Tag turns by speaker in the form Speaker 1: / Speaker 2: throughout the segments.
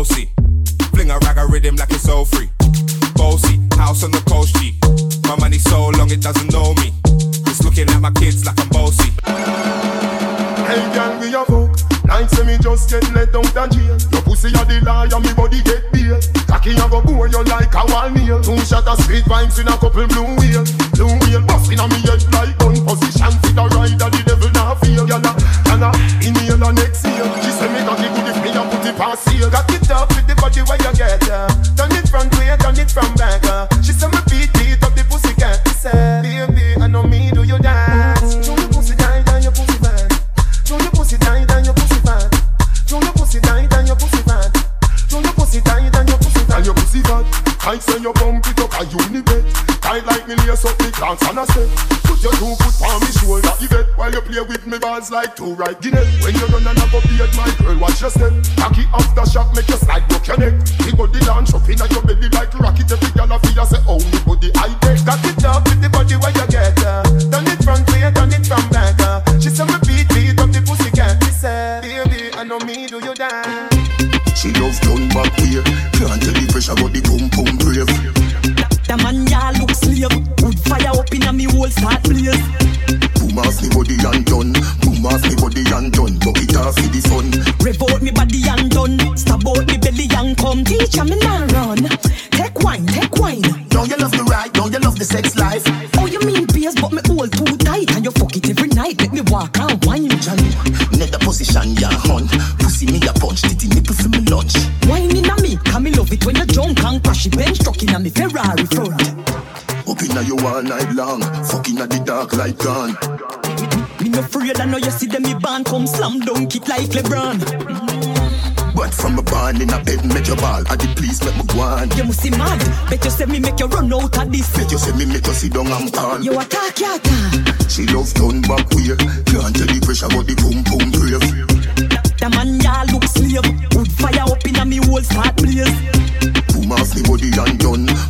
Speaker 1: bossy. Fling a rag a rhythm like it's all free. Bossy, house on the coast, G. My money so long it doesn't know me. It's looking at my kids like I'm bossy. Hey gang, we a fuck. Like say me just get let out the
Speaker 2: jail. Your pussy a the liar, me body get beer. Cocky a go bore you like a wall nail. Two shot of sweet vibes in a couple blue wheel. Blue wheel busting on me head like gun position. Fit a ride the devil not feel. Gyal a, In the inhale next exhale. She say me cocky good if me a put it past seal where you get them? dance and I say Put your two foot on me shoulder, you get While you play with me balls like two right guinea When you run and I go beat my girl, watch your step. Cocky off shot, make you slide, broke your neck. The body launch up inna your belly like rocket Every girl I feel, I say, oh, the body I take Got it up with the body where you get her Done it from clear, done it from back her She said me beat, beat up the pussy cat She said, baby, I know me, do you dance.
Speaker 3: She love done back way. Can't tell the pressure, but the pum pum brave.
Speaker 4: girl start please.
Speaker 3: Boom off me body and done. Boom off me body and done. Bucket off see the sun.
Speaker 4: Rev out me body and done. Stab out me belly and come. Teach me now run. Take wine, take wine.
Speaker 3: Don't you love the ride? Don't you love the sex life?
Speaker 4: Oh, you mean beers, but me all too tight. And you fuck it every night. Let me walk and wine,
Speaker 3: Johnny. Net the position, yeah, hun. Pussy me a punch. Titty nipple for me lunch.
Speaker 4: Wine in a me. Come me love it when you drunk and crash it. Bench trucking on me Ferrari front.
Speaker 3: Fucking at you all night long. Fucking at the dark like gun.
Speaker 4: Me no afraid, I know you see them, me band come slam dunk it like LeBron.
Speaker 3: But from a barn in a bed, make your ball. I did please let me go on.
Speaker 4: You must be mad. Bet you say me make you run out of this.
Speaker 3: Bet you say me make you see down and call. You
Speaker 4: attack, you attack.
Speaker 3: She love turn back here. Can't tell the pressure, but the boom boom brave.
Speaker 4: The man y'all look slave. Wood fire up in a me whole start blaze. Boom off the body and done.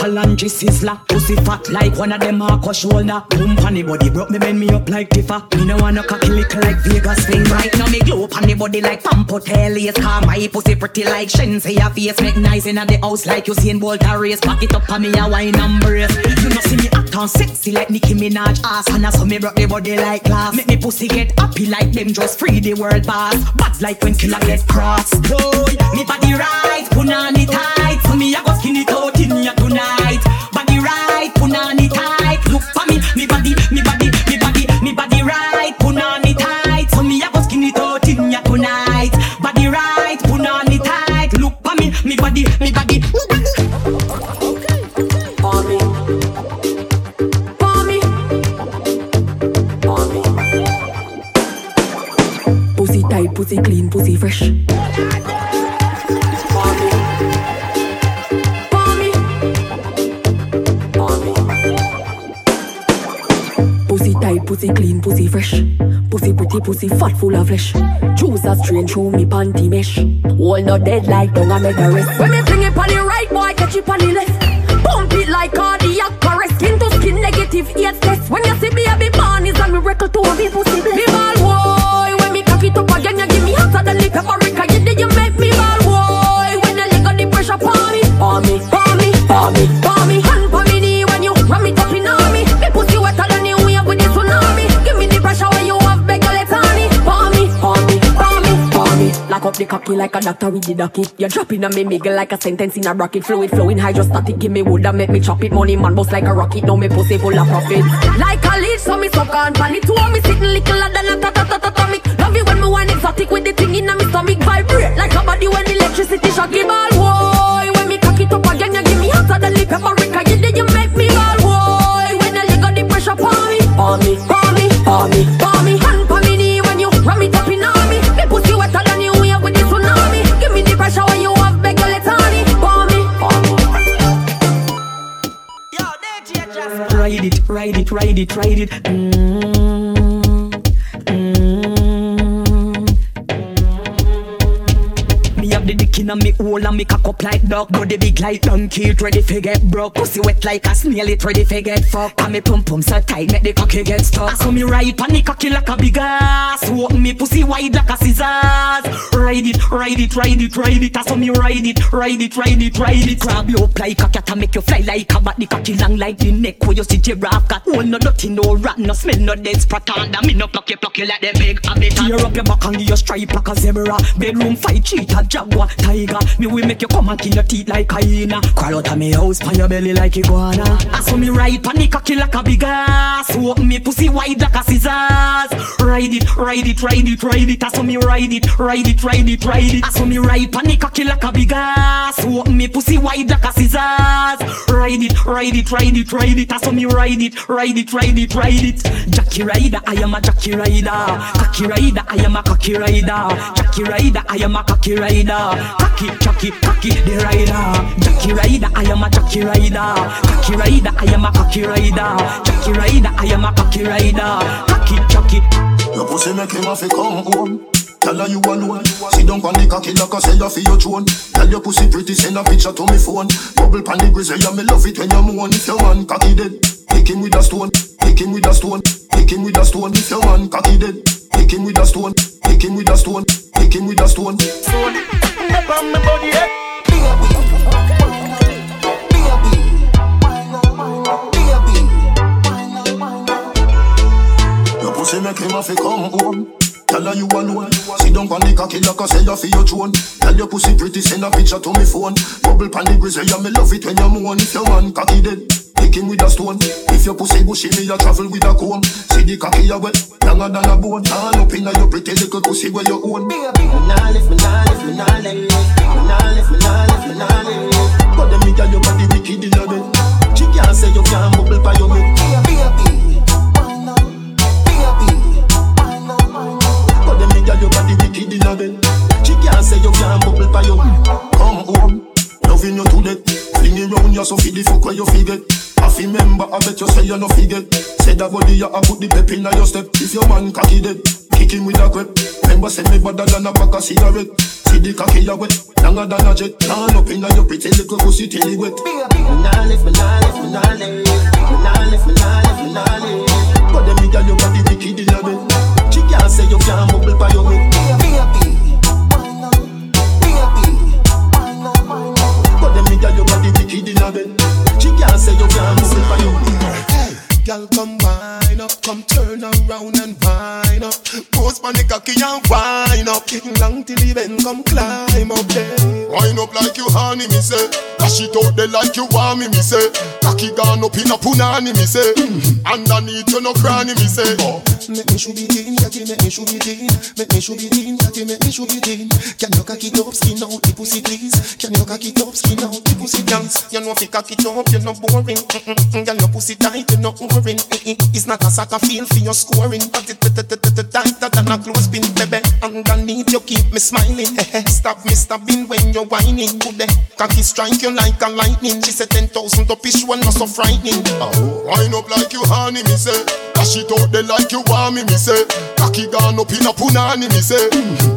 Speaker 4: One of them hardcore shoulder. Boom on the body, broke me bend me up like Tifa. Me no wanna cocky lick like Vegas thing. Right now me glow on the body like Fampotellius. Car my pussy pretty like Shense. Your face make nice in the house like you seen Bolt a race. Back it up on me a wine and brace. You know see me act on sexy like Nicki Minaj ass. And I saw me broke the body like glass. Make me pussy get happy like them just free the world boss. Bad like when killer get cross. Boy, me body right, it tight. So me I go skin it in ya tonight. Body right, put on it me body, me body, me body, me body right, put on it tight. So me a go skin it out in ya tonight. Body right, put on it tight. Look for me, me body, me body, me body.
Speaker 5: For me, for me, for me. Pussy tight, pussy clean, pussy fresh. Pussy clean, pussy fresh. Pussy pretty, pussy fat, full of flesh. Juice a strain through me panty mesh.
Speaker 6: All not
Speaker 5: dead like don't I make a
Speaker 6: rest. When me fling it on the right, boy, catch it on the left. Pump it like cardiac arrest. Skin to skin, negative eight test. When you see baby born, is
Speaker 5: cocky like a doctor with the ducky. You're dropping on me, miggle like a sentence in a rocket. Fluid flowing hydrostatic, give me wood and make me chop it. Money man boss like a rocket, now me pussy full of profit.
Speaker 6: Like a leech, so me suck on pan it. Two me sitting little than a tatatatatamic. Love it when me one exotic with the thing in a me stomach. Vibrate like a body when electricity shock give all. Boy, when me cock it up again, you give me hotter than lip paprika. You did you make me all. boy. when I got the pressure on me, on me, on me, on me.
Speaker 4: Ride it, ride it. Mm. Inna me hole and me cock up like duck. Body big like donkey, ready fi get broke. Pussy wet like a snail, it ready fi get fuck. And me pum pum so tight, make the cocky get stuck. So me ride pan the cocky like a big ass. Open me pussy wide like a scissors. Ride it, ride it, ride it, ride it. So me ride it, ride it, ride it, ride it. Grab you up like a cat and make you fly like a bat. The cocky long like the neck where you see giraffe got. Hold no dirty, no rat, no smell, no dead spot. And me no pluck you, pluck you like the big habit. Tear up your back and give you stripe like a zebra. Bedroom fight, cheetah, jaguar, tiger. Me will make you come and kill your teeth like hyena. Crawl out of me house, pan your belly like iguana. I saw me ride pan the cocky like a big ass. Open me pussy wide like a scissors. Ride it, ride it, ride it, ride it. I saw me ride it, ride it, ride it, ride it. I saw me ride pan the cocky like a big ass. Open me pussy wide like a scissors. Ride it, ride it, ride it, ride it. I saw me ride it, ride it, ride it, ride it. Jackie rider, I am a Jackie rider. Cocky rider, I am a cocky rider. Jackie rider, I am a cocky rider. Cocky, cocky, cocky, the rider. Jackie rider, I am a Jackie rider. Cocky rider, I am a cocky rider. Jackie rider, I am a cocky rider. Cocky, cocky.
Speaker 7: Your pussy make him have to come home. Tell her you alone. Sit down on the cocky like I say you for your throne. Tell your pussy pretty, send a picture to me phone. Bubble pan the grizzly, yeah me love it when you moan. If your man cocky dead, hit him with a stone. Hit him with a stone. Hit him with a stone. If your man cocky dead, him with a stone. Him with a stone. Him with a stone.
Speaker 8: Stone. Up on my body, yeah.
Speaker 7: Your pussy make him have to come home. Tell her you alone. Sit down the cocky like I say you for your throne. Tell your pussy pretty, send a picture to me phone. Bubble pan the grizzly, yeah me love it when you moan. If your man cocky dead, him with a stone. If your pussy bushy, me a travel with a comb. See the cocky you wet, longer than a bone. All up inna your pretty little pussy where you own.
Speaker 9: Me nah
Speaker 3: lift, me nah lift, me nah lift, me nah lift, me nah lift, me nah lift. But them me
Speaker 7: tell you body wicked inna bed.
Speaker 3: She can't say you can't bubble by your neck. But them me tell
Speaker 7: you body wicked inna bed.
Speaker 3: She can't say you can't bubble by your
Speaker 7: Come home, loving you to death. Fling round you so fi the fuck where you fi get. Fi remember, I bet you say you no forget. Say that body you a put the pep inna your step. If your man cocky dead, kick him with a grip. Remember say me better than a pack of cigarette. See the cocky you wet, longer than a jet. Turn up inna your pretty little pussy till it wet.
Speaker 9: Me
Speaker 3: nah lift, me nah lift, me nah lift, me nah lift, me nah lift, me nah lift. But them me
Speaker 7: you body wicked inna bed.
Speaker 3: She can't say you can't bubble by your
Speaker 9: head.
Speaker 3: But them me tell you body wicked inna
Speaker 7: bed.
Speaker 3: She can't say you can't bubble by your head.
Speaker 2: Girl, come wine up, come turn around and wine up. Post on the cocky and wine up. King long till the bend, come climb up there. Wine up like you honey, me say. Dash it out there like you want me, me say. Cocky gone up in a punani, me say. Mm. Underneath you no cranny, me say. Oh. Make me should be teen, catty, make me should be teen. Make me should be teen, catty, make me should be teen. Can you cock it up, skin out the pussy, please? Can you cock it up, skin out the pussy, dance? You know if you cock it up, you're not boring. Mm-mm-mm. Girl, your pussy tight, you're not boring. Eh, eh, it's not a soccer field for your scoring, but it tighter than a clothespin, baby. Underneath you keep me smiling. Eh, stop me stabbing when you're whining. Good day, cocky strike you like a lightning. She said ten thousand up is one not so frightening. Oh, wine up like you honey, me say. Dash it out there like you want me, me say. Cocky gone up in a punani, me say.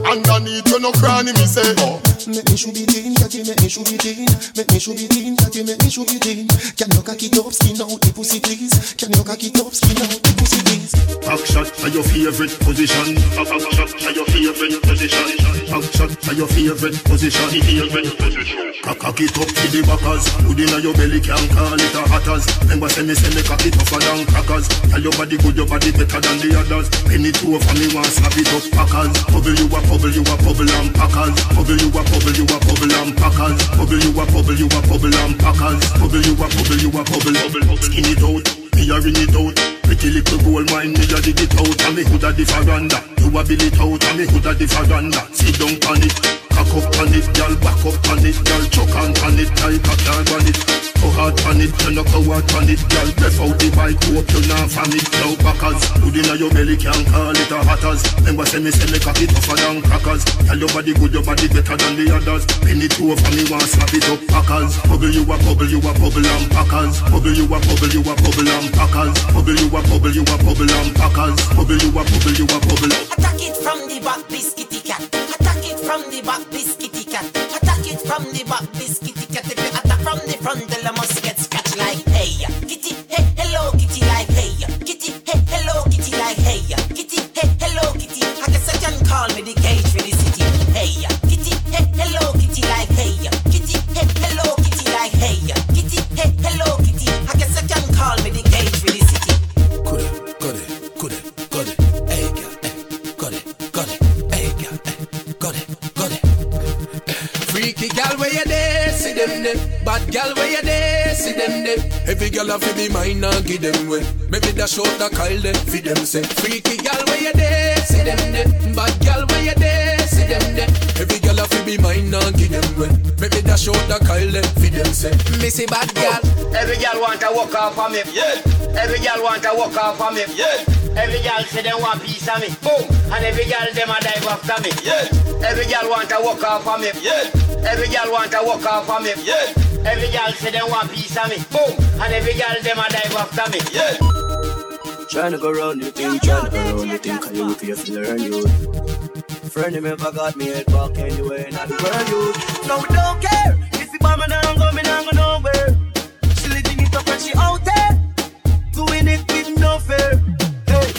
Speaker 2: Underneath you no cranny, me say. Oh. Make me should be teen, catty, make me should be teen. Make me should be teen, catty, make me should be teen. Can you cock it up, skin out the pussy, please? Can you cock it up, skin out the pussy, please?
Speaker 7: Back shot to your favorite position. Back back shot to your favorite position. Back shot to your favorite position. Favorite position. Cock cock it up to the backers. Put inna your belly, can't call it a hatters. Remember say me say me cock it tougher than crackers. Tell your body good, your body better than the others. Penny two for me want slap it up packers. Bubble you a bubble, you a bubble and packers. Bubble you a bubble, you a bubble and packers. Bubble you a bubble, you a bubble and packers. Bubble you a bubble, you a bubble, bubble. Skin it out, me a ring it out. Pretty little gold mine, me a dig it out. And me hood a the veranda. You a bill it out, and me hood a the veranda. Sit down on it, cock up on it, girl, back up on it, girl, choke on on it, like a car on it. Go hard on it, it, you no go watch on it, girl. Left out the bike, hope you not from it. Now backers, good inna your belly, can't call it a hatters. Remember say me say me cocky tougher than crackers. Tell your body good, your body better than the others. Penny two over me, want slap it up, packers. Bubble you a bubble, you a bubble and packers. Bubble you a bubble, you a bubble and packers. Bubble you a bubble, you a bubble and packers. Bubble you a bubble, you a bubble.
Speaker 10: Attack it from the back, biscuity cat. Attack it from the back, biscuity cat. Attack it from the back, biscuity cat. If you attack from the front, the must get
Speaker 11: Every gal a fi be mine and give them way. Maybe that short that Kyle there, fi them say. Freaky gal where you there, see them there. Bad gal where you there, see them there. Every gal a fi be mine and give them way. Maybe that short that Kyle there, fi them say. Missy bad gal.
Speaker 12: Every girl want to walk off of me. Yeah. Every girl want to walk off of me.
Speaker 13: Yeah.
Speaker 12: Every girl say they want piece of me. Boom. And every girl them a dive after me.
Speaker 13: Yeah.
Speaker 12: Every girl want to walk off of me.
Speaker 13: Yeah.
Speaker 12: Every girl want to walk off of me.
Speaker 13: Yeah.
Speaker 12: Every girl say they want piece of me. Boom. And every girl them a dive after me.
Speaker 13: Yeah. Tryna go round the thing, tryna go round the thing, cause you look
Speaker 8: here for learn you. Friend, him ever got me head back anywhere in the world, you. No, we don't care. If you bomb me down, go me down, go nowhere. She living it up and she out there. Doing it with no fear. Hey.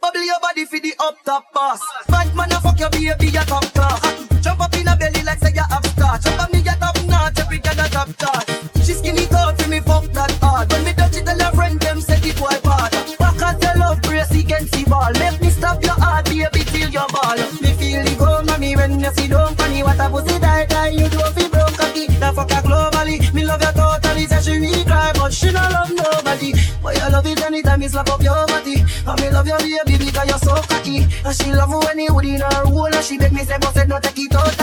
Speaker 8: Bubble your body for the up top boss. Bad man, a fuck your baby, a top class. Jump up in a belly like say you have starch. Jump on me, get top notch, every girl touch. She skinny tall for me, fuck that hard. When me touch it, tell her friend them say the boy bad. Back at your love brace against the ball. Make me stop your heart, baby, till your ball. Me feel the go, mommy, when you see don't funny. What a pussy die, die, you do fi broke cocky. That fuck her globally. Me love you totally, say she really cry, but she don't love nobody. Boy, I love it anytime you slap up your body. And me love your baby because you're so cocky. And she love when you would in her hole. And she beg me say, but said no take it out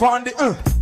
Speaker 8: like it up on the uh.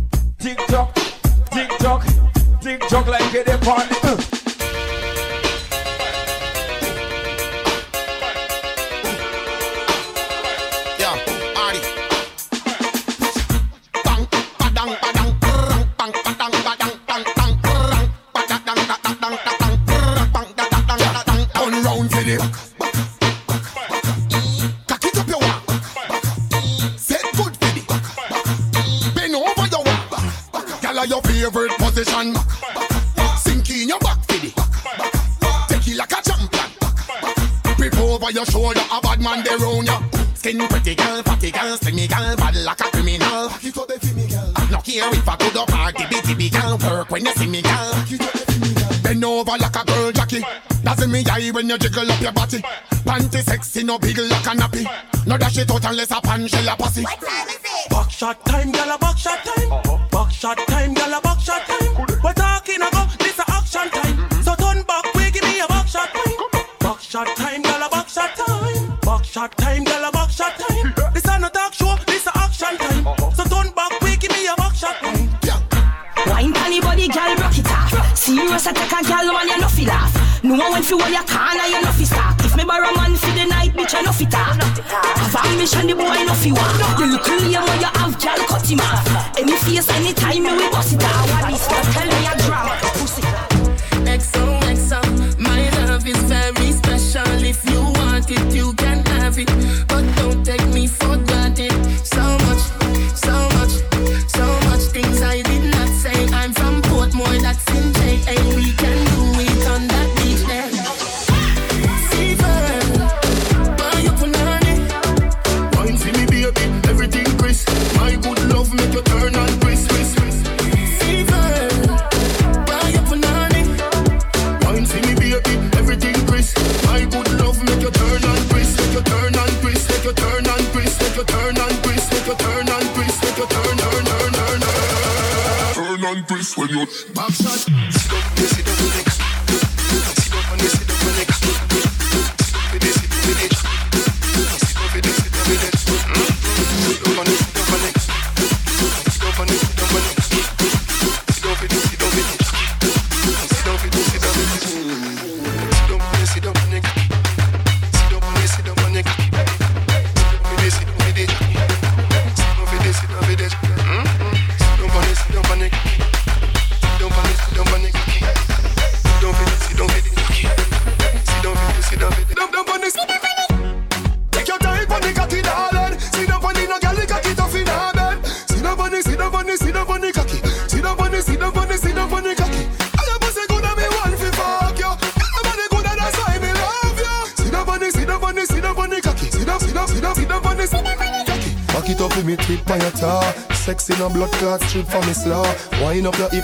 Speaker 14: You jiggle up your body. Panty sexy, no big like a nappy. No dash it out unless a pan shell a pussy.
Speaker 15: Back shot time, gyal a back shot time. Uh-huh. Back shot time, gyal a back shot time. We're talking about this a action time. Mm-hmm. So turn back, we give me a back shot time. Back shot time, gyal a back shot time. Back shot time, gyal a back shot time. This a no talk show, this a action time. Uh-huh. So turn back, we give me a back shot time.
Speaker 16: Wine panny body, gal, rock it off. Serious attack a gal, man, you no fi laugh. No one went fi hold your corner, you no fi stop. If me borrow man fi the night, bitch, you no fi talk. Have ambition, the boy no fi walk. You look lame when you have gal, cut him off. Any face, anytime, me we bust it out. What is that? Tell me a drama, pussy.
Speaker 17: XOXO, my love is very
Speaker 7: road. Back shot.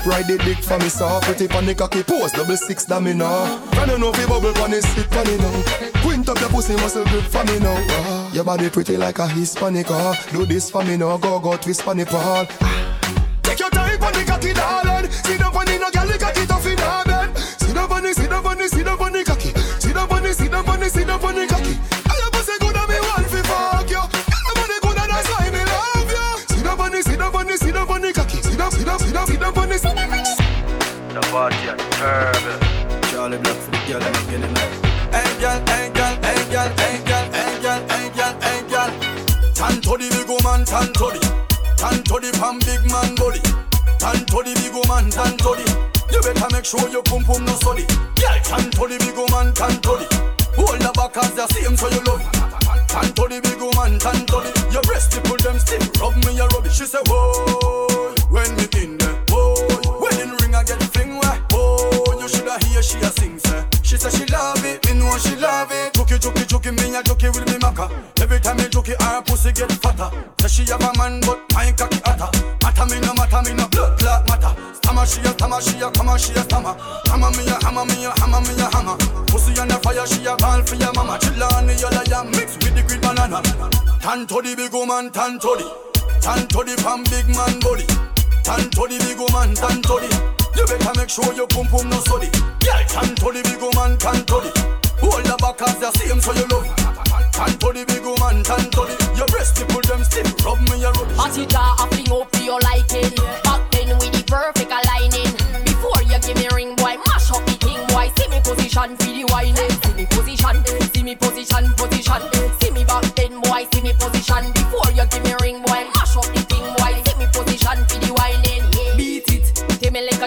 Speaker 18: Ride the dick for me soft Pretty pon the cocky pose, double six that me know Can you know you bubble pon the stick pon it now. Quint up your pussy muscle grip for me now. Uh, Your body pretty like a Hispanic uh, Do this for me now, go go twist pon the pole Take
Speaker 19: party and terrible. Charlie Black for the girl and I'm getting hey
Speaker 20: girl, hey girl, hey girl, hey girl. Tan to the big woman, tan to the, tan to the pan big man body. Tan to the big woman, tan to the. You better make sure your pum pum no study. Girl, tan to the big woman, tan to the. Hold the back as the same so you love it. Tan to the big woman, tan to the. Your breast pull them stiff, rub me your rubbish. She say, whoa, when me in she a sing say She say she love it, me know she love it. Jokey, jokey, jokey, me a jokey with me maca. Every time me jokey, her pussy get fatter. Say she have a man, but my cocky hotter. Matter me no matter, me no blood clot matter. Stammer she a stammer, she a come she a stammer. Hammer me a hammer, me a hammer, me a hammer. Pussy on the fire, she a call for your mama. Chill on the yellow yam, mix with the green banana. Tan to the big woman, tan to the Tan to the pan big man body Tan to the big woman, tan to the you better make sure your pum pum no study. Girl, can to the big woman, can to the. Hold the back as the same so you love. Can to the big woman, can to the. Your breast people them stiff, rub me your rubbish. Hot
Speaker 6: it up, fling up to your liking. Back then with the perfect aligning. Before you give me ring, boy, mash up the king, boy. See me position, feel the whining. See me position, see me position, position. See me back then, boy, see me position.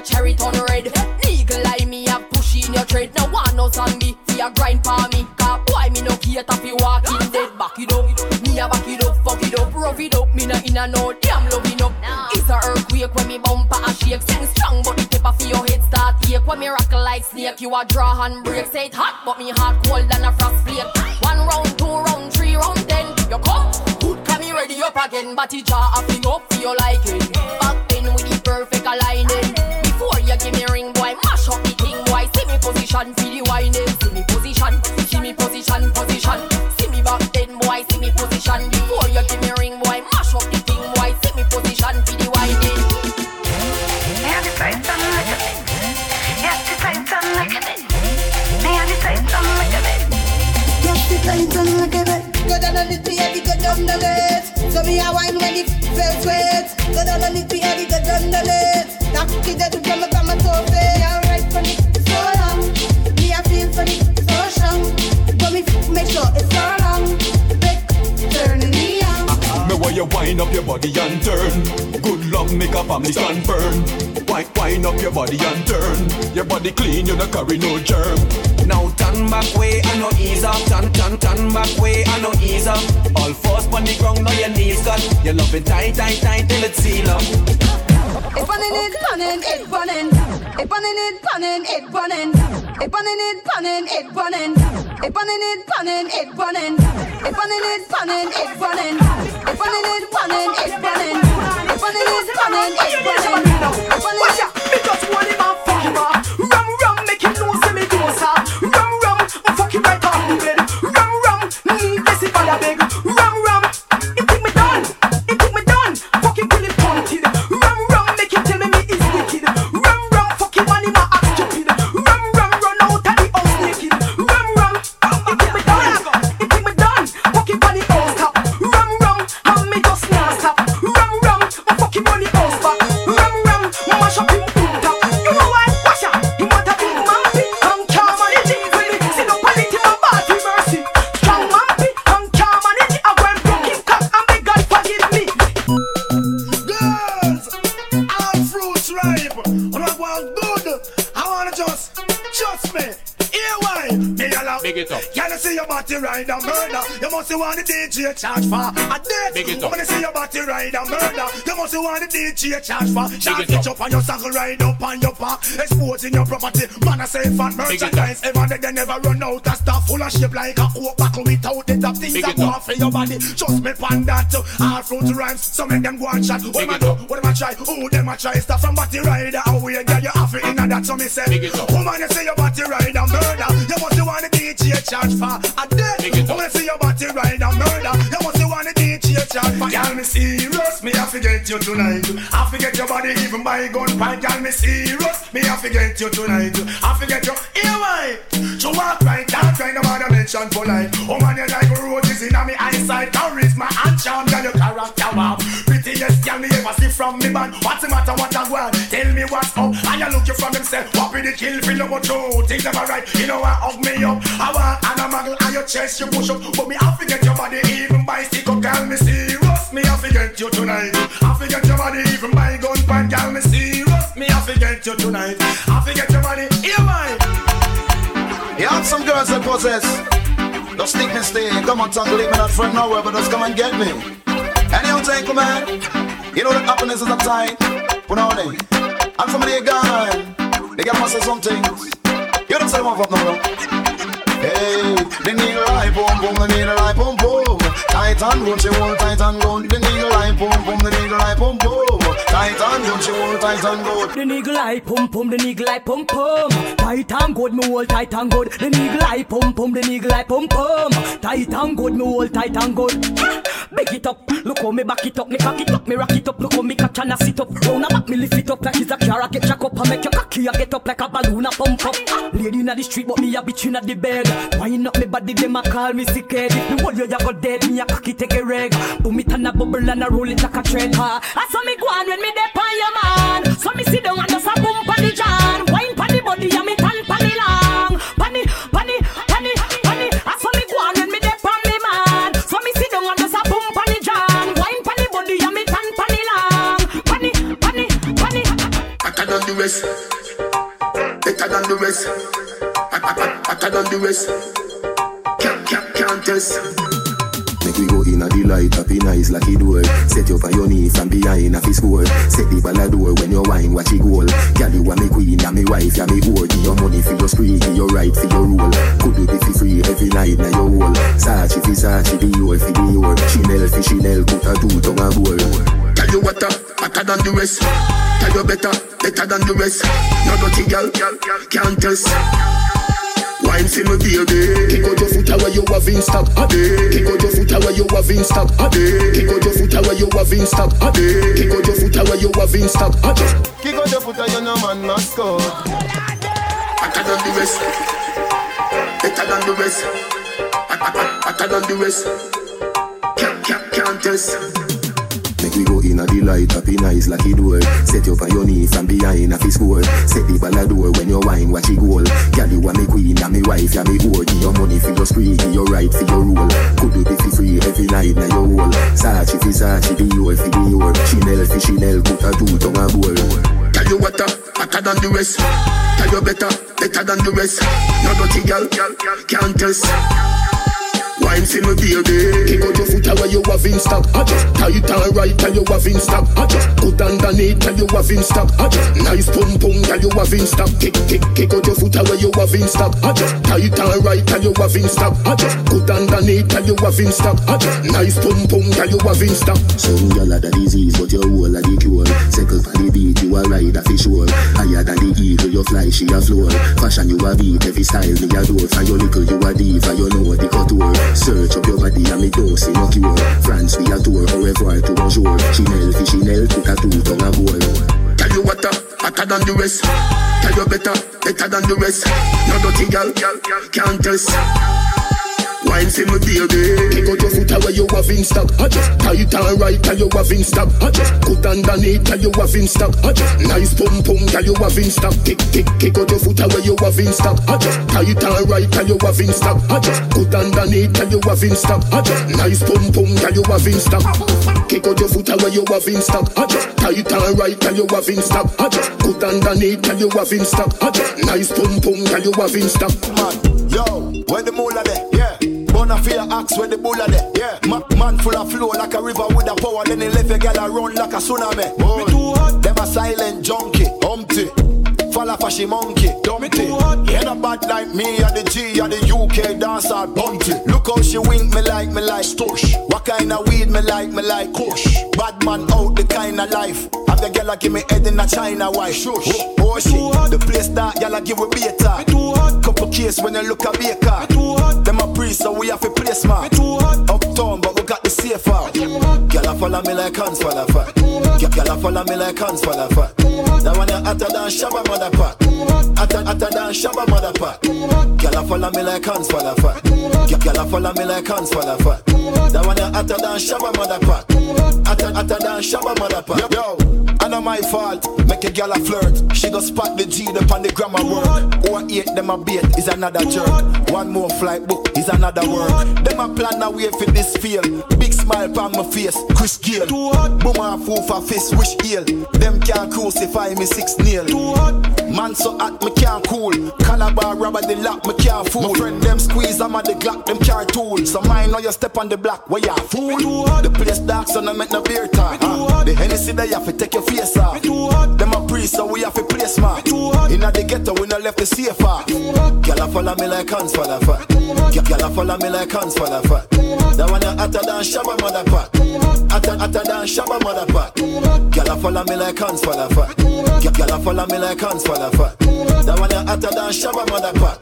Speaker 6: Cherry turn red. Eagle eye me a push in your tread. No one no zombie, see a grind for me. Cause boy me no cater fi walking dead. Back it up, me a back it up, fuck it up, rough it up. Me no in a no damn loving up. It's a earthquake when me bumper a shake. Sing strong but the paper for your head start ache. When me rock like snake, you a draw hand break. Say it hot but me heart cold than a frost flake. One round, two round, three round, ten. You come, good, come me ready up again. But it jaw a fling up for your liking. Back then with the perfect aligning. Before you give me ring, boy, mash up the thing, boy. See me position, see the whining. See me position, see me position, position. See me back then, boy, see me position. Before you give me ring, boy, mash up the thing, boy. See me position, see the whining. Yeah, the tight and look at it. Yeah, the tight and look at it. Yeah, the tight and look at it.
Speaker 21: Yeah, the tight and look at it. Go down on it, be heavy, go down the list. So me a wine when it feels sweet. Go down on it, be heavy, the. Knock it dead, come up on my toes. Alright for it so long. Me a feel for it so strong. But me make sure it's so long. Turning me on.
Speaker 11: Me want you wind up your body and turn. Good love make a family stand firm. Wind, wind up your body and turn. Your body clean, you not carry no germ.
Speaker 19: Now turn back way, I no ease up. Turn, turn, turn back way, I no ease up. All force on the ground, now your knees got. You love it tight, tight, tight till it's seal up. It
Speaker 21: running, it running, it running. It running, it running, it running. It running, it running, it running. It running, it running, it running. It running, it running, it running. It running, it running, it running. It running, it running, it running.
Speaker 22: You must want the DJ charge for a date. Big it up. When I see your body ride and murder, you must want the DJ charge for. Charge it up on your saddle, ride up on your back. Exposing your property, man. I say fat Big it up. merchandise. Ever they, they never run out of stuff full of shape like a coke bottle without the top things that go up. for your body. Just me pan that. All fruit rhymes, so make them go and chat. What am I do? What am I try? Who them I try? Stuff from body rider. How we get you off it in that? So me say, Big it up. woman, you say your body rider murder. You must want the DJ charge for a day. Up. Woman, say your body rider murder. You must want the DJ charge Girl, me serious. Me have to get you tonight. I forget your body even by gun pipe. Girl, me serious. Me have to get you tonight. I forget you. Here why? To walk right, talk right, no matter mention polite. Oh man, you like roses in me eyesight. Charisma and charm, girl, your character wow. Prettiest girl me ever see from me man. What's the matter, what I want? Tell me what's up. And you look you from himself. What be the kill, feel no true. Things never right. You know I hug me up. I want and a muggle and your chest you push up. But me I forget your body even by stick up, girl me serious. Me I forget you tonight. I forget your body even by gun point, girl me serious. Me I forget you tonight. I forget your body. Here why?
Speaker 23: You have some girls that possess. Don't stick me stay. Come on, tongue, leave me not friend nowhere, but just come and get me. Anyhow, take man. You know that happiness is a time. Put on it. And somebody gone. They got must say something. You don't say them up now, no. Hey, the needle eye boom boom, the needle eye boom boom. Tight and run, she hold tight and run. The needle I boom boom, the needle I boom boom. Tight and run, she hold tight and run.
Speaker 4: The niggle eye pum pum, the niggle eye pum pum. Tight and good, me hold tight and good. The niggle eye pum pum, the niggle eye pum pum. Tight and good, me hold tight and good. Ah, it up, look how me back it up, me cock it up, me rock it up. Look how me catch and I sit up. Round a back, me lift it up like it's a car. I get jack up and make your cocky, I get up like a balloon, I pump up. Ah, Lady inna the street, but me a bitch inna the bed. Wind up me body, them a call me sick head. If me hold you, you go dead. Me a cocky take a reg. Boom it and a bubble and a roll it like a tread. Ah, I saw me go on when me dep on your man. So me down and just a boom the. Wine the body and me tan pon the long. Pon the, the, the, the. I saw me go on when me me man. So me sit down and just a boom pon the jam. Wine pon the body and me tan pon the long. Pon the, pon the, pon the. Hotter than the rest. Better than the rest. Hot- hot- hot- Hotter than the rest. Can't, can't, can't test. Make we go in a delight, happy nice like it door. Set you on your knee from behind a fist score. Set the ball a door when you wine, watch it goal. Girl, you are me queen, and me wife, and me whore. Give your money for your spree, give your right for your role. Could do it for free every night, now your whole. Sachi for Sachi, the your for the your. Chanel for Chanel, put a two tongue a goal. Tell you what, uh, hotter than the rest. Tell you better, better than the rest. No dirty girl, can't test. Wine for me baby Kick out your foot away you have in stock? A day. Kick out your foot away you have in stock? A day. Kick out your foot away you have in stock? A day. Kick out your foot away you have in stock? A day.
Speaker 23: Kick out your foot and you no man must go. Hotter than the rest. Better than the rest. Hot- hot- hot- Hotter than the rest. Can't, can't, can't test Make we go in a delight, happy nice like it door. Set you on your knee from behind a fist score. Set the ball a door when you wine, watch it goal. Girl, you are me queen, and me wife, and me whore. Give your money for your spree, give your right for your role. Could do it for free every night, now your whole. Sachi for Sachi, the your for the your. Chanel for Chanel, put a two tongue a goal. Tell you what, uh, hotter than the rest. Tell you better, better than the rest. No dirty girl, can't test. Wine see me baby. Kick out your foot away you have in stock I just tight and right and you have in stock I just good underneath and you have in stock I just nice pum pum and you have in stock Kick kick kick out your foot away you have in stock I just tight and right and you have in stock I just good underneath and you have in stock I just nice pum pum and you have in stock Some gyal a the disease but your whole a the cure. Second for the beat you a ride a fish roll Higher than the eagle you fly she a floor. Fashion you a beat every style me a do For your little you a diva you know the couture Search up your body and me don't see no cure France we a tour however to bonjour Chanel Chanel put a two tongue a goal Tell you what, uh, hotter than the rest. Tell you better, better than the rest. No dirty girl, can't test. Wine see me baby Kick out your foot away you have in stock I just tight and right and you have in stock I just good underneath and you have in stock I just nice pum pum and you have in stock Kick kick kick out your foot away you have in stock I just tight and right and you have in stock I just good underneath and you have in stock I just nice pum pum and you have in stock Kick out your foot away you have in stock I just tight and right and you have in stock I just good underneath and you have in stock I just nice pum pum and you have in stock
Speaker 24: Man, yo, where the moolah there? Yeah. Bona fear axe where the bull are there. Yeah. Ma- man full of flow like a river with a power. Then he left a gal a run like a tsunami. Boy. Me too hot. Them a silent junkie. Humpty. Fall off a she monkey. Dumpty. Yeah, no bad like me and the G and the UK dancer bunty. Look how she wink me like me like
Speaker 25: stush.
Speaker 24: What kind of weed me like me like kush. Bad man out the kind of life. Have the gal a give me head in a China white. Shush. Oh, oh shit. The place that gal a give we beta. Couple case when you look a baker. Them a priest so we have to place man. Uptown but we got the safer. Gal a follow me like hands for the fat. Gal a follow me like hands for the fat. That one you hotter than Shabba mother pack. Hotter, hotter than Shabba mother pack. Gal a follow me like hands for the fat. Gal a follow me like hands for the fat. That one you hotter than Shabba mother pack. Hotter, hotter than Shabba mother pack. Yo, I know my fault. Make a gal a flirt. She go spot the G up on the grammar work. Or eight them a bait is another jerk. One more flight book is another work. Them a plan a way for this feel. Big smile on my face. Chris Gayle. Boom a fool for fist wish ill. Them can't crucify me six nail. Man so hot me can't cool. Calabar rubber the lock me can't fool. My friend them squeeze I'm at the Glock them carry tool. So mine know you step on the block where you fool. The place dark so no make no beer talk. Uh, the Hennessy they have to take your face off. A priest the ghetto we no left the off. Gyal a follow me like hands
Speaker 23: for the fat.
Speaker 24: Gyal a follow
Speaker 23: me like hands for the fat.
Speaker 24: That one a hotter than Shabba mother pack. Hotter, hotter than Shabba mother pack. Gyal a follow
Speaker 23: me like hands for the fat.
Speaker 24: Gyal a
Speaker 23: follow me like hands for the fat.
Speaker 24: That one a hotter than Shabba mother
Speaker 23: pack.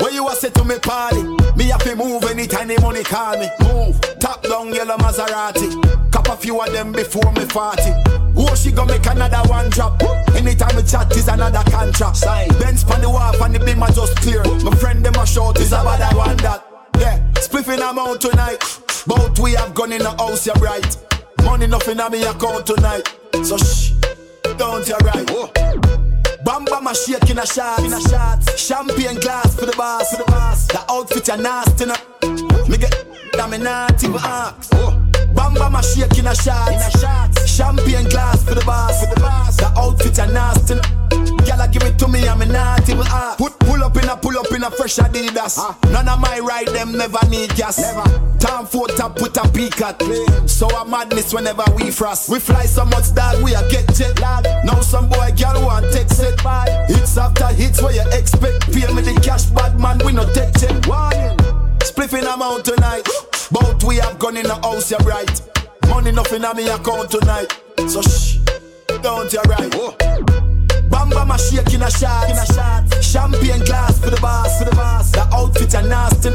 Speaker 24: When you a say to me party, me have to move anytime the money call me. Move, top down yellow Maserati. Cop a few of them before me party. Oh, she gonna make another one drop. Anytime we chat is another contract. Sign. Benz pan the wharf and the beam are just clear. My friend them a short is about that one that. Yeah, spliffing amount tonight. Both we have gone in the house, you're right. Money nothing on me account tonight. So shh, don't you right. Bam bam a shake in a shot, in a shot. Champagne glass for the boss, for the boss. The outfit are nasty, no. Me get that me not even ask. Bam bam a shake in a shot, a. Champagne glass for the boss, for the outfit are nasty. Gyal give it to me, I'm not even ask. Put pull up in a pull up in a fresh Adidas. Ah. None of my ride them never need gas. Never. Time for top put a peak at. So a madness whenever we frost. We fly so much that we a get jet lag. Now some boy girl want take set by. Hits after hits where you expect. Pay me the cash, bad man we no take check. Warning. Spliffing amount tonight. Both we have gone in the house, you're right. Money nothing on me account tonight. So shh, don't you right. Bam bam a shake in a shot, in a shot. Champagne glass for the boss, for the boss. The outfit are nasty.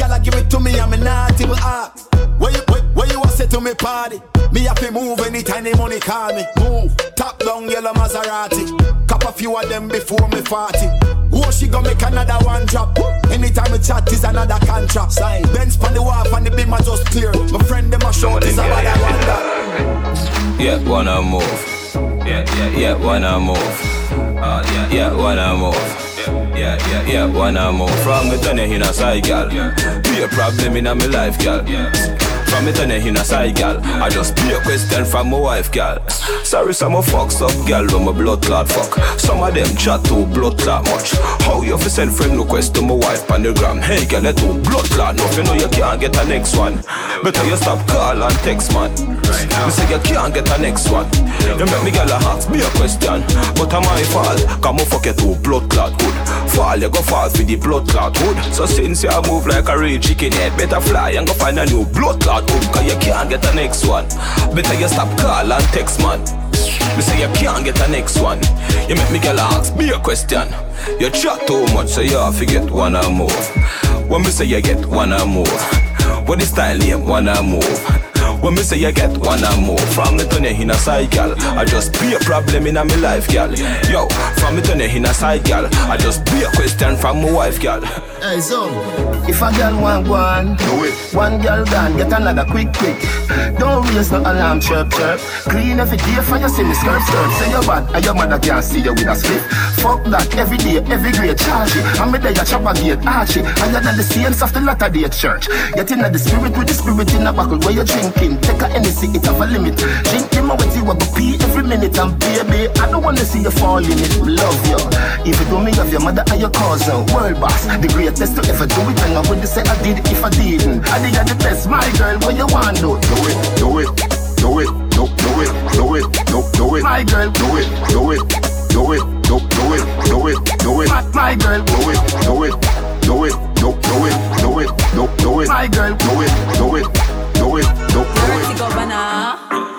Speaker 24: Gyal give it to me, I'm not even ask. Where you, where, where you a say to me party? Me have to move anytime the money call me. Move, top down yellow Maserati. Cop a few of them before me party. Oh, she gonna make another one drop. Anytime we chat is another contract. Sign. Benz pan the wharf and the beam are just clear. My friend them a short is about one that.
Speaker 26: Yeah, wanna move. Yeah, yeah, yeah, wanna move. Uh, yeah, yeah, wanna move. Yeah, yeah, yeah, wanna move. From me turn in a side, gal. Be a problem in me life, gal. From me turn eh, in a side, gal. I just be a question from my wife, gal. Sorry, some of fucks up, gal, when my blood clot fuck. Some of them chat too blood clot much. How you fi send friend request to my wife on the gram? Hey, gal, let too blood clot. No, you know you can't get a next one. Better you stop call and text, man. Right. Me say you can't get a next one. You make me gal a ask me a question, but I'm my fault? Come on, fuck it too blood clot good. Fall, you go fall for the blood clot hood. So since you move like a real chicken head, better fly and go find a new blood clot Cause you can't get the next one. Better you stop call and text man. Me say you can't get the next one. You make me girl ask me a question. You chat too much, so you have to get one or more. When me say you get one or more. When the style name one or more. When me say you get one or more From me turn you in a side, gal I just be a problem in me life, gal Yo, from me turn you in a side, gal I just be a question from my wife, gal
Speaker 3: Hey, so If a girl want one Do it One girl gone, get another quick, quick Don't raise no alarm, chirp, chirp Clean every day for you see me skirt, skirt Say you're bad, and your mother can't see you with a slip Fuck that, every day, every grade, charge it me there, you chop a gate, arch it And you're the saints of the latter day church Get in the spirit with the spirit in a buckle Where you drinking. Take a Hennessy, it have a limit. Drink him with you, go pee every minute. And baby, I don't wanna see you fall in it. Love you. If you do me of your mother and your cousin, uh, world boss, the greatest to ever do it. And I would say I did if I didn't. I you're the best, my girl. What you want do? Do it, do it, do it, do, do it, do it, do, do it, my girl. Do it, do it, do it, do, do it, do it, do it, my girl. Do it, do it, do it, do, do it, do it, do, do it, my girl. Do it, do it, do it, do, do
Speaker 16: it.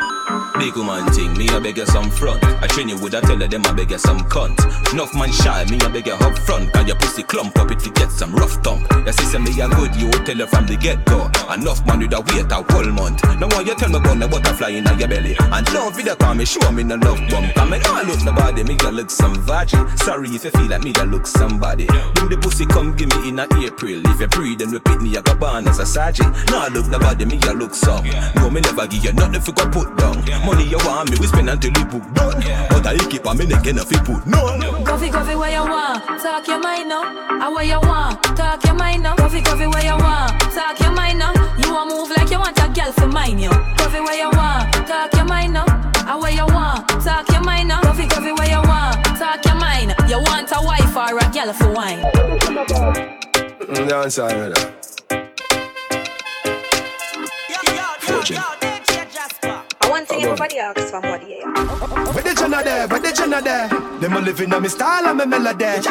Speaker 16: Big woman thing, me I beg you some front.
Speaker 26: I train you with I tell them I beg you some cunt. Enough man shy, me I beg you up front. Cause your pussy clump up if you get some rough tongue. Your sister me a good, you tell her from the get go. Enough man with a wait a whole month. Now why you tell me about the butterfly in your belly? And love video call me, show me no love bump. Cause me all look nobody, me a look some virgin. Sorry if you feel like me that look somebody. When the pussy come give me in a April. If you pre, then repeat me, I got born as a sergeant. Now I look nobody, me a look some. No, me never give you nothing you go put down. Money you want me, we spend until you book done. But I keep a minute, can if you put none.
Speaker 16: Coffee, coffee, where you want? Talk your mind now. I where you want? Talk your mind now. Coffee, coffee, where you want? Talk your mind now. You want move like you want a girl for mine, yo. Coffee, where you want? Talk your mind now. I where you want? Talk your mind now. Coffee, coffee, where you want? Talk your mind. You want a wife or a girl for wine?
Speaker 23: Mm, Dance already.
Speaker 13: Virgin. I want to
Speaker 23: everybody asks for more, yeah.
Speaker 18: Where the Jenna there, where the Jenna there? Them a living on me style and me melody.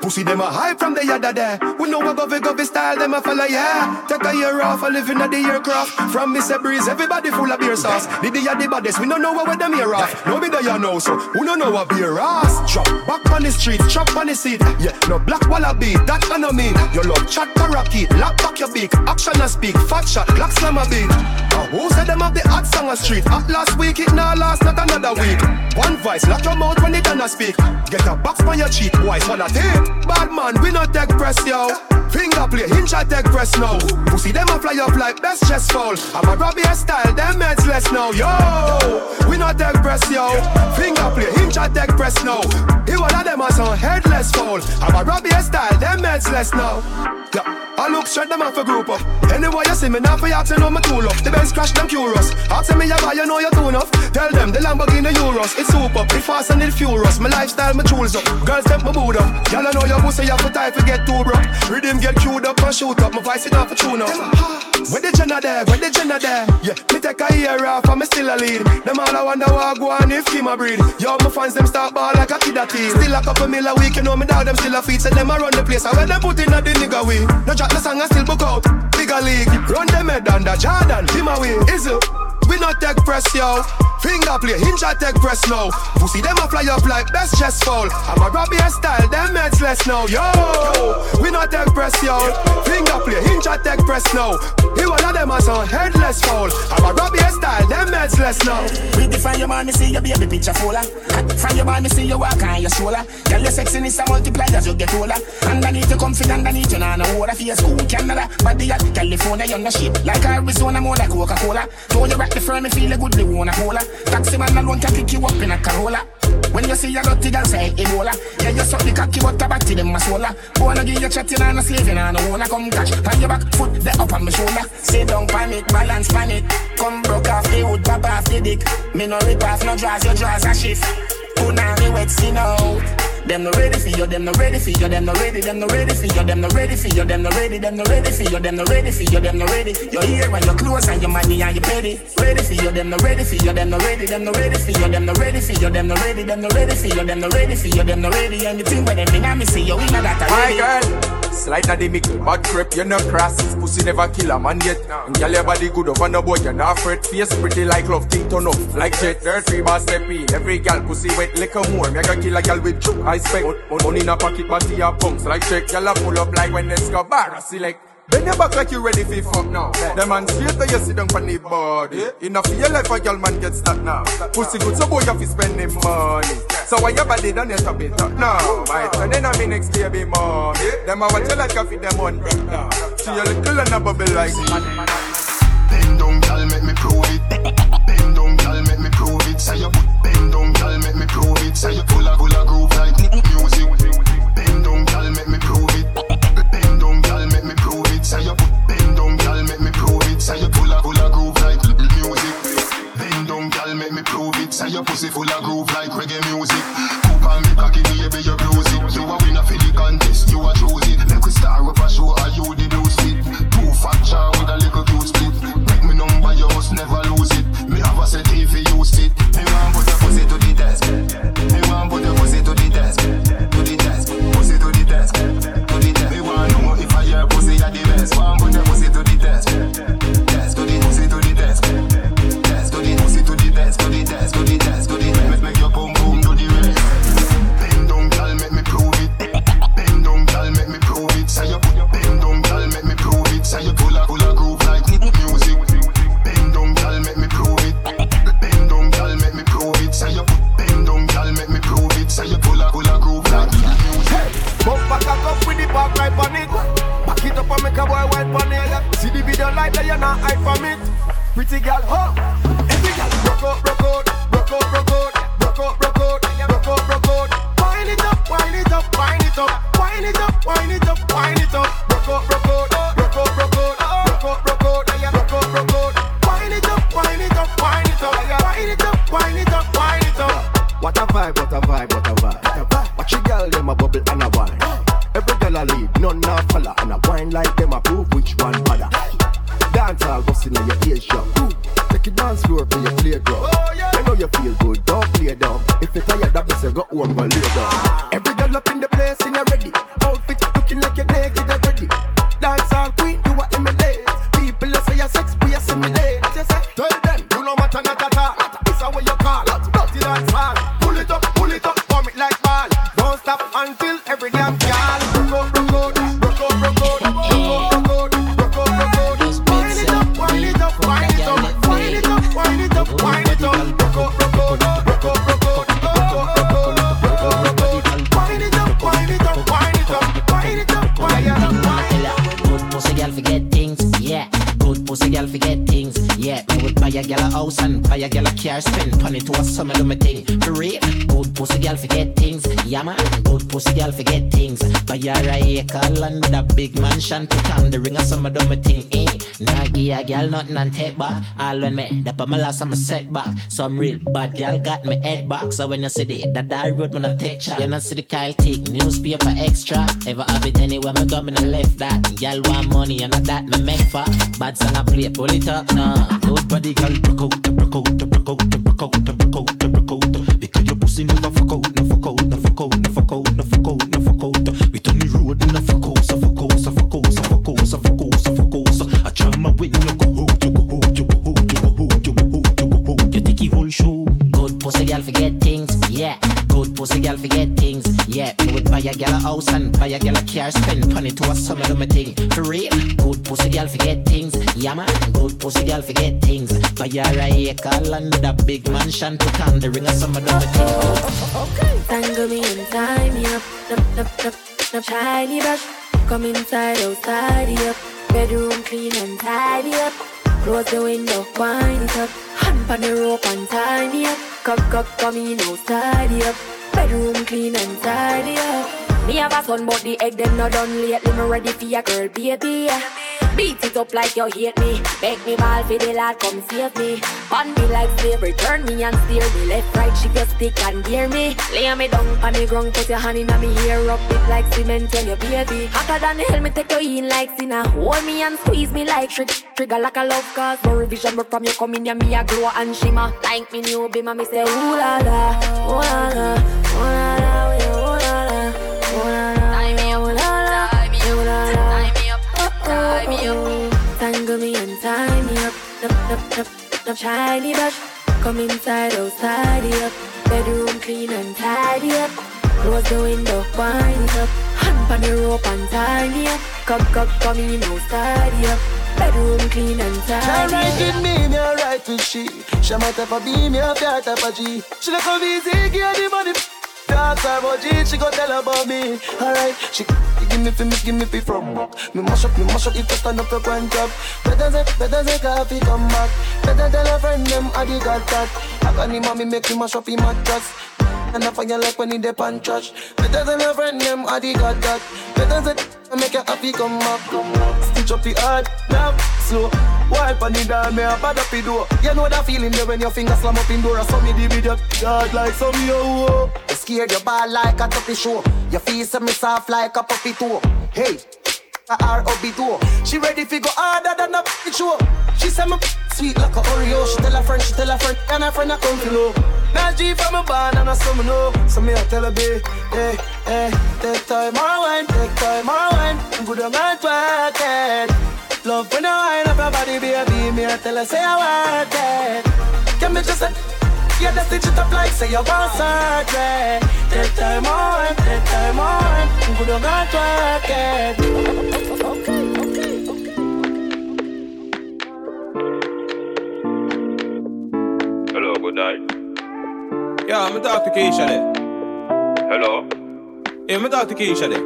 Speaker 18: Pussy them a hype from the yada there. We know a govy govy style, them a follow yeah. Take a year off, a living at the aircraft. From Mr. Breeze, everybody full of beer sauce. Did The the baddest, we don't know where them here off. No be there you know, so who don't know what beer ass. Drop back on the street, chop on the seat. Yeah, no black wallaby, that I know mean. Your love chat karaoke, lock back your beak. Action and speak, fat shot, black slam a beat. Who said them have the hot song a street? Hot last week, it now last not another week. One voice, lock your mouth when it done speak. Get a box on your cheek, boy, swallow tape. Bad man, we not take press, yo. Finger play, hinge I take press now. Pussy them a fly up like best chest fall. I'm a Robbie style, them heads less now, yo. We not take press, yo. Finger play, hinge I take press now. He one of them a some headless fall. I'm a Robbie style, them heads less now. I look straight them off a group up. Anyway, you see me now for you know my tool up. The Benz crash them curious. Ask me you buy, you know you too enough. Tell them the Lamborghini Urus. It's super, it fast and it furious. My lifestyle, my tools up. Girls step my boot up. Y'all know your pussy, you for time to get too broke. Rhythm get queued up and shoot up. My voice it off a tune up. Where the Jenna there? Where the Jenna there? Yeah, me take a year off and me still a lead. Them all I wonder what go on if him a breed. Yo, my fans them start ball like a kid a teen. Still a couple mil a week, you know me dog them still a feed. So them a run the place. I where them put in a the nigga way. No the song and still book out. Bigger league, run them head under Jordan. Him away, is it? We not take press, yo. Finger play, hinge I take press now. Pussy them a fly up like best chest fall. I'm a Robbie style, them heads less now, yo. We not take press, yo. Finger play, hinge I take press now. He one of them a headless fall. I'm a Robbie style, them heads less now. We define your man, me see your baby picture fuller. From your man, me see you walk on your shoulder. Girl, your sexiness a multiply as you get older. Underneath you comfy, underneath you nah no water. Face cool, Canada, body at California, you're no shit. Like Arizona, more like Coca-Cola. Throw you back the firm, me feel a good, they wanna cola. Taxi man alone can pick you up in a Corolla. When you see a dirty girl say Ebola Yeah, you suck the cocky but a body them a swola Wanna give you chatting and a slaving and I wanna come catch On your back, foot the up on my shoulder Sit down panic, balance panic Come broke off the wood, pop off the dick Me no rip off, no draws, your draws a shift me wet skin out them no ready for you, them no ready for you, them no ready, them no ready for you, them no ready for you, them no ready, them no ready for you, them no ready for you, them no ready. You're here when you're close and your money and you petty. Ready for you, them no ready for you, them no ready, them no ready for you, them no ready for you, them no ready, them no ready for you, them no ready for you, them no ready. Anything when them in me see you, we that
Speaker 27: already. My girl, slide at the mickle, bad crep, you no cross. Pussy never kill a man yet. And girl, your body good over no boy, you're not afraid. Face pretty like love, thing turn up like jet. Dirt free bar step in. Every gal pussy wet, lick a more. Me I kill a gal with juke, I spec. Money in a pocket, body a pumps like check. Y'all pull up like when Escobar select. Bend your back like you ready for fuck now. The man straight where you sit down for the body. In a feel life a girl man get stuck now. Pussy good so boy you fi spend him money. So why your body done your top it up now? My friend then I me next baby mommy. Them a watch you like a fit them on now. See you little and a bubble like
Speaker 7: Bend down, girl, make me prove it. Bend down, girl, make me prove it. Say you put bend down, girl, make me prove it. Say you pull a pull a groove like music. Bend down, girl, make me Say you put bend down, girl, make me prove it. Say you pull a pull a groove like music. Bend down, girl, make me prove it. Say your pussy full of groove like reggae music. Coop on me cocky, baby, you bruise it. You a winner for the contest, you a choose it. Make we star up a show, are you the blue spit? Two fat chow with a little cute split. Make me number, you must never lose it.
Speaker 28: Nothing and take back. All when me, that on my last I'm a setback. Some real bad girl got me head back. So when you see the that dark road when I take shot, you know see the Kyle take newspaper extra. Ever have it anywhere me go me no left that. Girl want money and not that me make for. Bad song I play, pull it up now. Good body
Speaker 25: girl, broke out, broke out, broke out, broke out, broke out, broke out. Because your pussy never fuck out,
Speaker 28: girl forget things, yeah. Me would buy a girl a house and buy a girl a car, spend money to a summer do me thing. For real, good pussy girl forget things, yeah man. Good pussy girl forget things. Buy her a acre land with a big mansion, put on the ring a summer do me thing.
Speaker 5: Tangle me and tie me up. Nup, nup, nup, nup, shiny brush. Come inside, oh, outside, up. Bedroom clean and tidy up. Close the window, wind it up. Hand on the rope and tie me up. Cock, cock, come in, no tidy up. Bedroom clean and tidy. Me have a son, but the egg them not done lately. Me ready for your girl, baby. Beat it up like you hate me. Make me ball for the lad, come save me. Bond me like slavery, turn me and steer me. Left, right, shift your stick and gear me. Lay me down on the ground, put your hand in me hair, rub it like cement when you baby. Hotter than hell, me take you in like sinner. Hold me and squeeze me like trick. Trigger like a love cause no revision, but from you coming here, me a glow and shimmer. Like me new be me say ooh la la, ooh la la, ooh la la, nup, nup, nup, shiny brush. Come inside, oh, tidy up. Bedroom clean and tidy up. Close the window, wind up. Hand on the rope and tie me up. Come, come, come in, oh, tidy up. Bedroom clean and She tidy right with
Speaker 8: me, me alright with she. She my type of B, me a fair type of G. She look come easy, give the money. Talk she go tell about me. Alright, she give me fi me, give me fi from back. Me mash up, me mash up if you stand up for one job. Better say, better say coffee come back. Better tell a friend them I the got that. I got the mommy make me mash up in mattress. And I fire like when he dip and trash. Better than a friend them I the got that. Better say I make you happy come back. Stitch up the hard, now slow. Wipe on the down, me a bad up the door. You know that feeling there when your finger slam up in door. I saw me the video, God like some yo. Oh, oh. Scared your ball like a tuppy show. Your face me soft like a puppy toe. Hey. A R.O.B. door. She ready fi go harder than a bitch show. She say me sweet like a Oreo. She tell her friend, she tell her friend, and her friend a come to know. Now G from a barn and I some know. So me I tell her be, hey, hey, take time or wine, take time or wine. Good on my work it. Love when I wine up your body, baby. Me I tell her say I work it. Can me just say. Yeah, that's stitch it up like say you want surgery Take time on, take time on I'm good on that work it
Speaker 29: Hello, good night.
Speaker 26: Yeah, I'm talk to Keisha there.
Speaker 29: Hello?
Speaker 26: Yeah, I'm talk to Keisha there.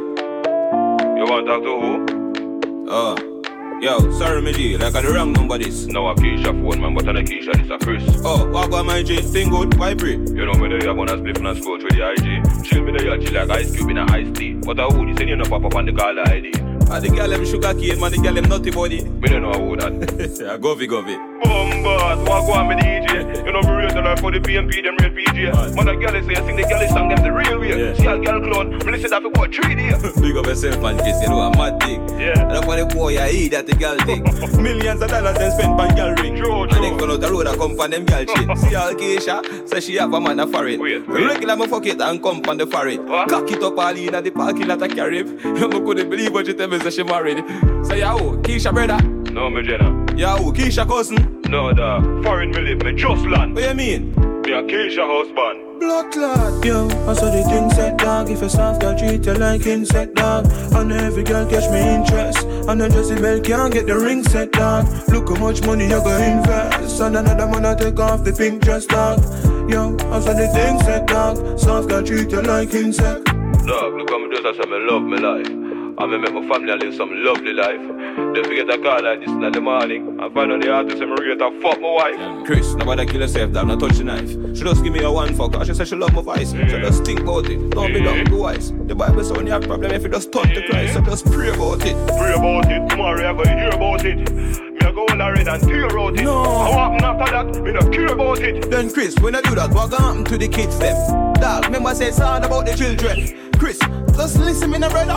Speaker 29: You want to talk to who?
Speaker 26: Oh. Yo, sorry, me G, like I the wrong number this.
Speaker 29: No, a Keisha phone, man, but a Keisha, this a Chris.
Speaker 26: Oh, what about my G? Thing good, why pray? You
Speaker 29: know me there, you're gonna split and scroll through the IG. Chill me there, you chill like ice cube in a iced tea. But I who, this ain't you no pop up on the caller ID.
Speaker 26: Ah, the girl them sugar cane, man, the girl them nutty body. Me
Speaker 29: don't know who that.
Speaker 26: yeah, govy, govy.
Speaker 29: Bombard, walk on me DJ. You know me real the life for the PNP, them
Speaker 26: PJ.
Speaker 29: Man, a girl say I sing the girl song, them the real way.
Speaker 26: Yeah. See a girl clown, me
Speaker 29: listen that for what three days.
Speaker 26: Big up yourself, man, Chris, you know a mad thing.
Speaker 29: Yeah.
Speaker 26: And that's why the boy I eat that the girl thing. Millions of dollars they spend on girl ring.
Speaker 29: True, And then
Speaker 26: go out the road I come from them girl
Speaker 29: shit.
Speaker 26: See all Keisha, say she have a man a foreign. Regular me fuck it and come from the foreign. Cock it up all in at the parking lot of Carib. I couldn't believe what she tell me say she married. Say, yo, Keisha brother.
Speaker 29: No, me Jenna.
Speaker 26: Yo, Keisha cousin.
Speaker 29: No, the foreign me live, me just land.
Speaker 26: What you mean?
Speaker 29: Me a Keisha husband.
Speaker 8: Blood clot,
Speaker 15: yo, I saw the thing set dog. If a soft girl treat you like insect dog, and every girl catch me interest, and then Jezebel can't get the ring set dog. Look how much money you go invest, and another man I take off the pink dress dog. Yo, I saw the thing set dog. Soft girl treat you like insect. Dog,
Speaker 29: look how me just I say me love me life. And me make my family live some lovely life. Don't forget a call like this in the morning. And find out the artist and rate and fuck my
Speaker 26: wife. Chris, nobody kill herself, dog, not touch the knife. She just give me a one fuck, and she say she love my voice. She just think about it, don't be dumb, wise. The Bible say when you have problem, if you just turn to Christ, so just pray about it.
Speaker 29: Pray about it, tomorrow I go hear about it. Me go all red and tear out it.
Speaker 15: No.
Speaker 29: How happen after that? Me no care about it.
Speaker 26: Then Chris, when I do that, what gonna happen to the kids them? Dog, remember say all about the children. Chris, just listen me, brother.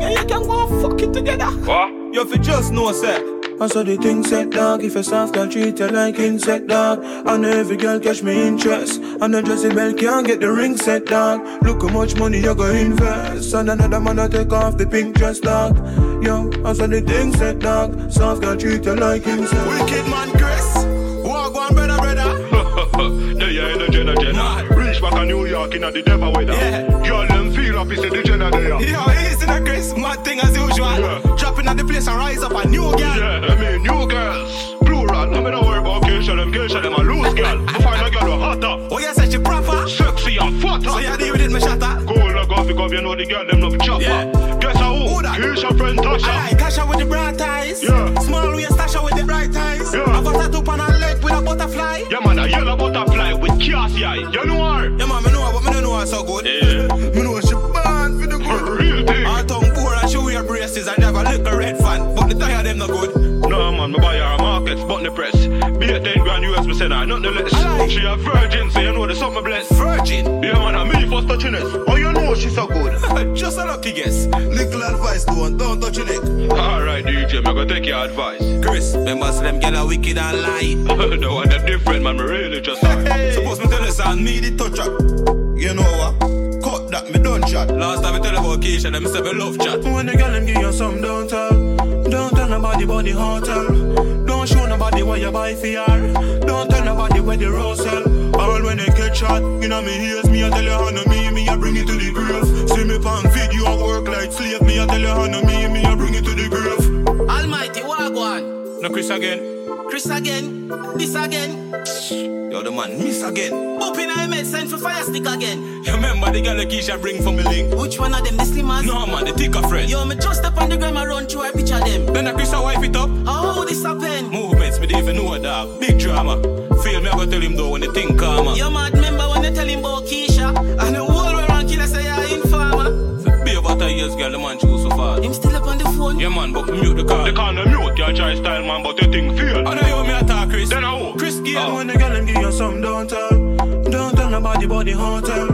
Speaker 26: Yeah, you can go fuck it together. What? You fi just know, sir.
Speaker 15: I saw the thing set dog, if a soft girl treat you like insect dog. And every girl catch me interest. And the Jezebel can't get the ring set dog. Look how much money you go invest. And another man I take off the pink dress dog. Yo, I saw the thing set dog. Soft girl treat you like insect.
Speaker 26: Wicked man Chris New
Speaker 29: York in the devil weather.
Speaker 26: Yeah.
Speaker 29: Girl, them feel up, see the Jenna there.
Speaker 26: Yo, it's in a Chris, mad thing as usual Yeah. Dropping at the place and rise up a new girl Yeah,
Speaker 29: I mean new girls, plural. I mean no worry about Keisha, them Keisha, them a loose
Speaker 26: girl. I find a
Speaker 29: girl who hotter, Oh,
Speaker 13: yeah, say she proper?
Speaker 29: sexy and fatter.
Speaker 26: Oh, so you deal with it, me shatter? Cool like
Speaker 29: coffee cup, you know the girl them love chopper.
Speaker 26: Yeah. Who? Who
Speaker 29: that? Friend Tasha.
Speaker 13: Aye, Tasha with the bright eyes. Yeah. Small waist Tasha with the bright eyes. Yeah. I got a tattoo on her leg with a butterfly. Yeah,
Speaker 29: man, a yellow butterfly with Cassie eye. You know her?
Speaker 26: Yeah, man, me know her, but me don't know her so good. Yeah. Me know she born for the good. Real thing. Her tongue poor and she wear braces and have a red fan, but the tire them no good.
Speaker 29: No, man, me buy her a market, spot the press. Be at 10 grand US, me send her, nothing
Speaker 26: less. She
Speaker 29: a virgin, so you know there's something blessed.
Speaker 26: Virgin? Yeah, man, and
Speaker 29: me first touching. Oh, you know she so good.
Speaker 26: Just a lucky guess. Little advice to one, don't touch your neck. Alright, DJ, me go take your advice. Chris, remember say them get a wicked and lie. no one them different, man, me really just sorry. Suppose me tell you son, me the touch up. You know what? Cut that, me don't chat. Last time I tell about Keisha, them me love chat.
Speaker 15: When the girl them give you some, don't tell. Tell nobody about the hotel. Don't show nobody what you buy for her. Don't tell nobody where the rose sell. All when they get shot, you know me hears me, I tell you how no me, me I bring it to the grave. See me pan video, work like slave, me I tell you how no me, me I bring it to the grave.
Speaker 13: Almighty Wagwan.
Speaker 26: No Chris again.
Speaker 13: Chris again. This again.
Speaker 26: Yo, the man miss again.
Speaker 13: Open I met send for fire stick again.
Speaker 26: You remember the girl that Keisha bring for me link?
Speaker 13: Which one of them, the slimmers? No,
Speaker 26: man, the thicker friend.
Speaker 13: Yo, me just step on the gram and run through a picture them.
Speaker 26: Then a Chris a wife it up.
Speaker 13: How this happen?
Speaker 26: Movements, me even know a dog. Big drama. Feel me, I go tell him though when the thing calmer.
Speaker 13: Yo, mad remember when they tell him about Keisha? And the whole world around killer say you're informer.
Speaker 26: For be about a years, girl, the man choose so far.
Speaker 13: Him still up on the phone? Yeah,
Speaker 26: man, but me mute the car. The car no
Speaker 29: mute, you try style, man, but the thing feel.
Speaker 26: I know you me attack, Chris. Then I
Speaker 29: who?
Speaker 15: Chris Gayle, when oh. the girl them give you some, don't tell. Don't tell nobody about the hotel.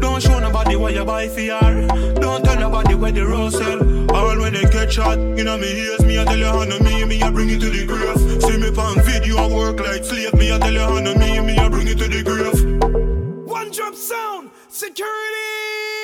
Speaker 15: Don't show nobody what you buy for her. Don't tell nobody where the rose sell. All when they get shot, you know me hears me, I tell you how no me, me I bring it to the grave. See me pan video, I work like slave, me I tell you how no me, me I bring it to the grave. One drop sound, security.